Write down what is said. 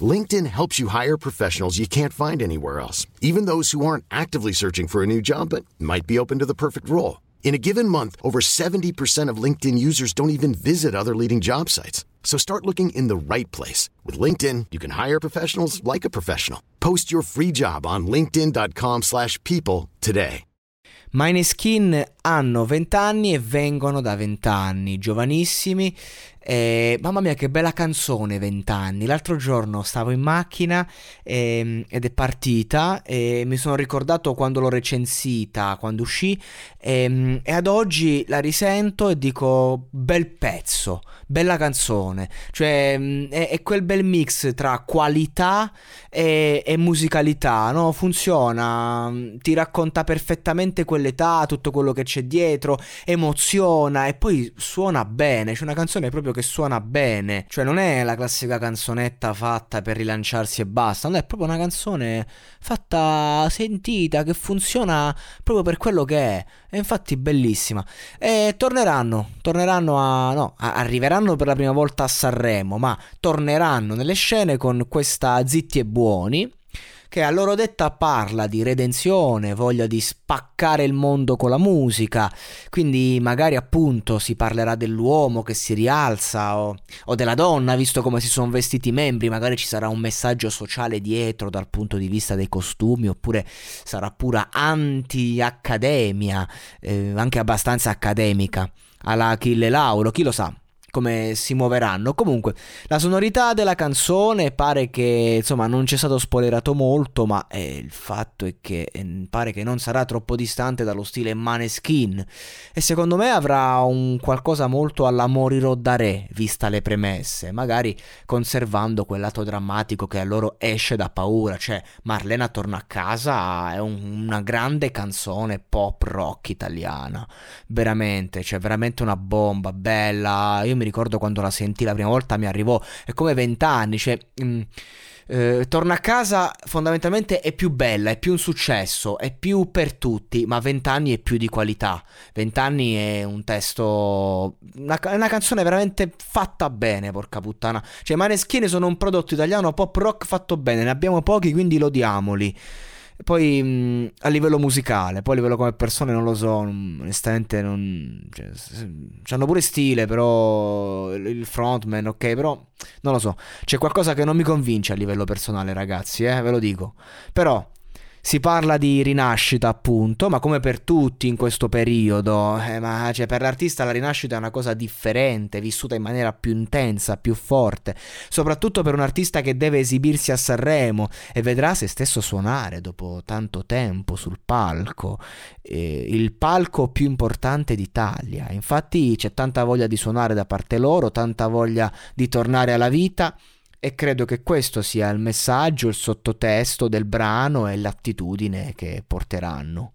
LinkedIn helps you hire professionals you can't find anywhere else, even those who aren't actively searching for a new job but might be open to the perfect role. In a given month, over 70% of LinkedIn users don't even visit other leading job sites. So start looking in the right place. With LinkedIn, you can hire professionals like a professional. Post your free job on linkedin.com slash people today. Mineskin hanno 20 anni e vengono da 20 anni, giovanissimi Eh, mamma mia, che bella canzone, vent'anni. L'altro giorno stavo in macchina eh, ed è partita e mi sono ricordato quando l'ho recensita, quando uscì e, e ad oggi la risento e dico bel pezzo, bella canzone. Cioè è, è quel bel mix tra qualità e, e musicalità, no? Funziona, ti racconta perfettamente quell'età, tutto quello che c'è dietro, emoziona e poi suona bene. C'è una canzone proprio proprio che suona bene. Cioè, non è la classica canzonetta fatta per rilanciarsi e basta. Non è proprio una canzone fatta sentita che funziona proprio per quello che è. E infatti bellissima. E torneranno, torneranno a no, arriveranno per la prima volta a Sanremo, ma torneranno nelle scene con questa Zitti e Buoni che a loro detta parla di redenzione, voglia di spaccare il mondo con la musica, quindi magari appunto si parlerà dell'uomo che si rialza o, o della donna, visto come si sono vestiti i membri, magari ci sarà un messaggio sociale dietro dal punto di vista dei costumi, oppure sarà pura anti-accademia, eh, anche abbastanza accademica, alla Achille Lauro, chi lo sa come si muoveranno. Comunque, la sonorità della canzone pare che insomma non c'è stato spoilerato molto, ma eh, il fatto è che eh, pare che non sarà troppo distante dallo stile Maneskin e secondo me avrà un qualcosa molto alla Morirò da Re, vista le premesse, magari conservando quel lato drammatico che a loro esce da paura, cioè Marlena torna a casa è un, una grande canzone pop rock italiana, veramente, cioè veramente una bomba bella. Io mi ricordo quando la sentì la prima volta mi arrivò, è come vent'anni, cioè... Mh, mm, eh, torna a casa fondamentalmente è più bella, è più un successo, è più per tutti, ma vent'anni è più di qualità. Vent'anni è un testo, una, una, canzone veramente fatta bene, porca puttana. Cioè, Maneschini sono un prodotto italiano pop rock fatto bene, ne abbiamo pochi, quindi lodiamoli. Poi mh, a livello musicale, poi a livello come persone non lo so, onestamente non... Cioè, hanno pure stile, però il frontman, ok, però non lo so. C'è qualcosa che non mi convince a livello personale, ragazzi, eh, ve lo dico. Però si parla di rinascita, appunto, ma come per tutti in questo periodo, eh, ma cioè, per l'artista la rinascita è una cosa differente, vissuta in maniera più intensa, più forte, soprattutto per un artista che deve esibirsi a Sanremo e vedrà se stesso suonare dopo tanto tempo sul palco, eh, il palco più importante d'Italia. Infatti c'è tanta voglia di suonare da parte loro, tanta voglia di tornare alla vita e credo che questo sia il messaggio, il sottotesto del brano e l'attitudine che porteranno.